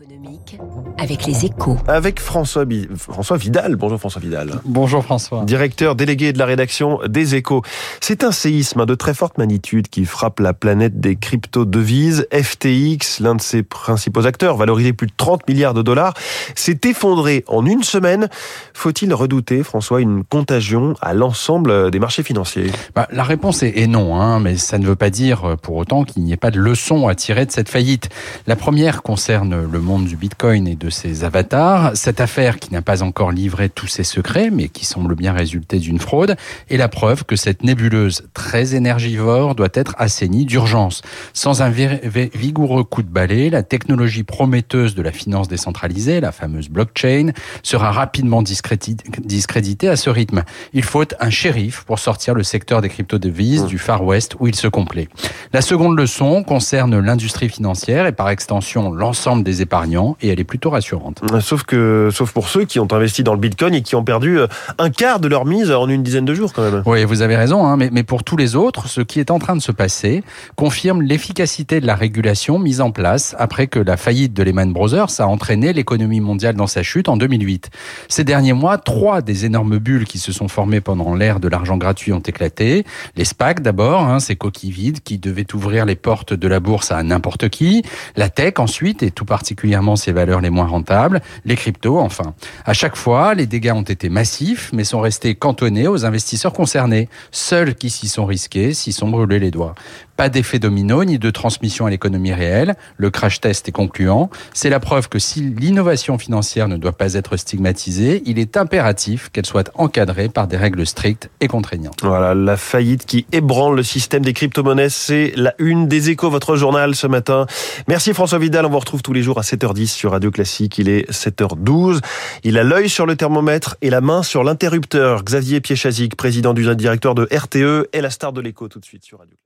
économique avec les échos. Avec François, Bi- François Vidal. Bonjour François Vidal. Bonjour François. Directeur délégué de la rédaction des échos. C'est un séisme de très forte magnitude qui frappe la planète des crypto-devises. FTX, l'un de ses principaux acteurs, valorisé plus de 30 milliards de dollars, s'est effondré en une semaine. Faut-il redouter, François, une contagion à l'ensemble des marchés financiers? Bah, la réponse est, est non, hein, mais ça ne veut pas dire euh, pour autant qu'il n'y ait pas de leçon à tirer de cette faillite. La première concerne le monde du Bitcoin et de ses avatars. Cette affaire qui n'a pas encore livré tous ses secrets, mais qui semble bien résulter d'une fraude, est la preuve que cette nébuleuse très énergivore doit être assainie d'urgence. Sans un vigoureux coup de balai, la technologie prometteuse de la finance décentralisée, la fameuse blockchain, sera rapidement discréditée à ce rythme. Il faut un shérif pour sortir le secteur des crypto-devises du Far West où il se complaît. La seconde leçon concerne l'industrie financière et par extension l'ensemble des épargnants et elle est plutôt rassurante. Sauf que, sauf pour ceux qui ont investi dans le Bitcoin et qui ont perdu euh, un quart de leur mise en une dizaine de jours quand même. Oui, vous avez raison, hein, mais, mais pour tous les autres, ce qui est en train de se passer confirme l'efficacité de la régulation mise en place après que la faillite de Lehman Brothers a entraîné l'économie mondiale dans sa chute en 2008. Ces derniers mois, trois des énormes bulles qui se sont formées pendant l'ère de l'argent gratuit ont éclaté. Les SPAC d'abord, hein, ces coquilles vides qui devaient ouvrir les portes de la bourse à n'importe qui. La tech ensuite, et tout particulièrement ses valeurs les moins rentables. Les cryptos enfin. À chaque fois, les dégâts ont été massifs, mais sont restés cantonnés aux investisseurs concernés. Seuls qui s'y sont risqués s'y sont brûlés les doigts. Pas d'effet domino ni de transmission à l'économie réelle. Le crash test est concluant. C'est la preuve que si l'innovation financière ne doit pas être stigmatisée, il est impératif qu'elle soit encadrée par des règles strictes et contraignantes. Voilà, la faillite qui ébranle le système des crypto-monnaies, c'est la une des échos, votre journal ce matin. Merci François Vidal, on vous retrouve tous les jours à 7h10 sur Radio Classique, il est 7h12. Il a l'œil sur le thermomètre et la main sur l'interrupteur. Xavier Piechazic, président du directeur de RTE, est la star de l'écho tout de suite sur Radio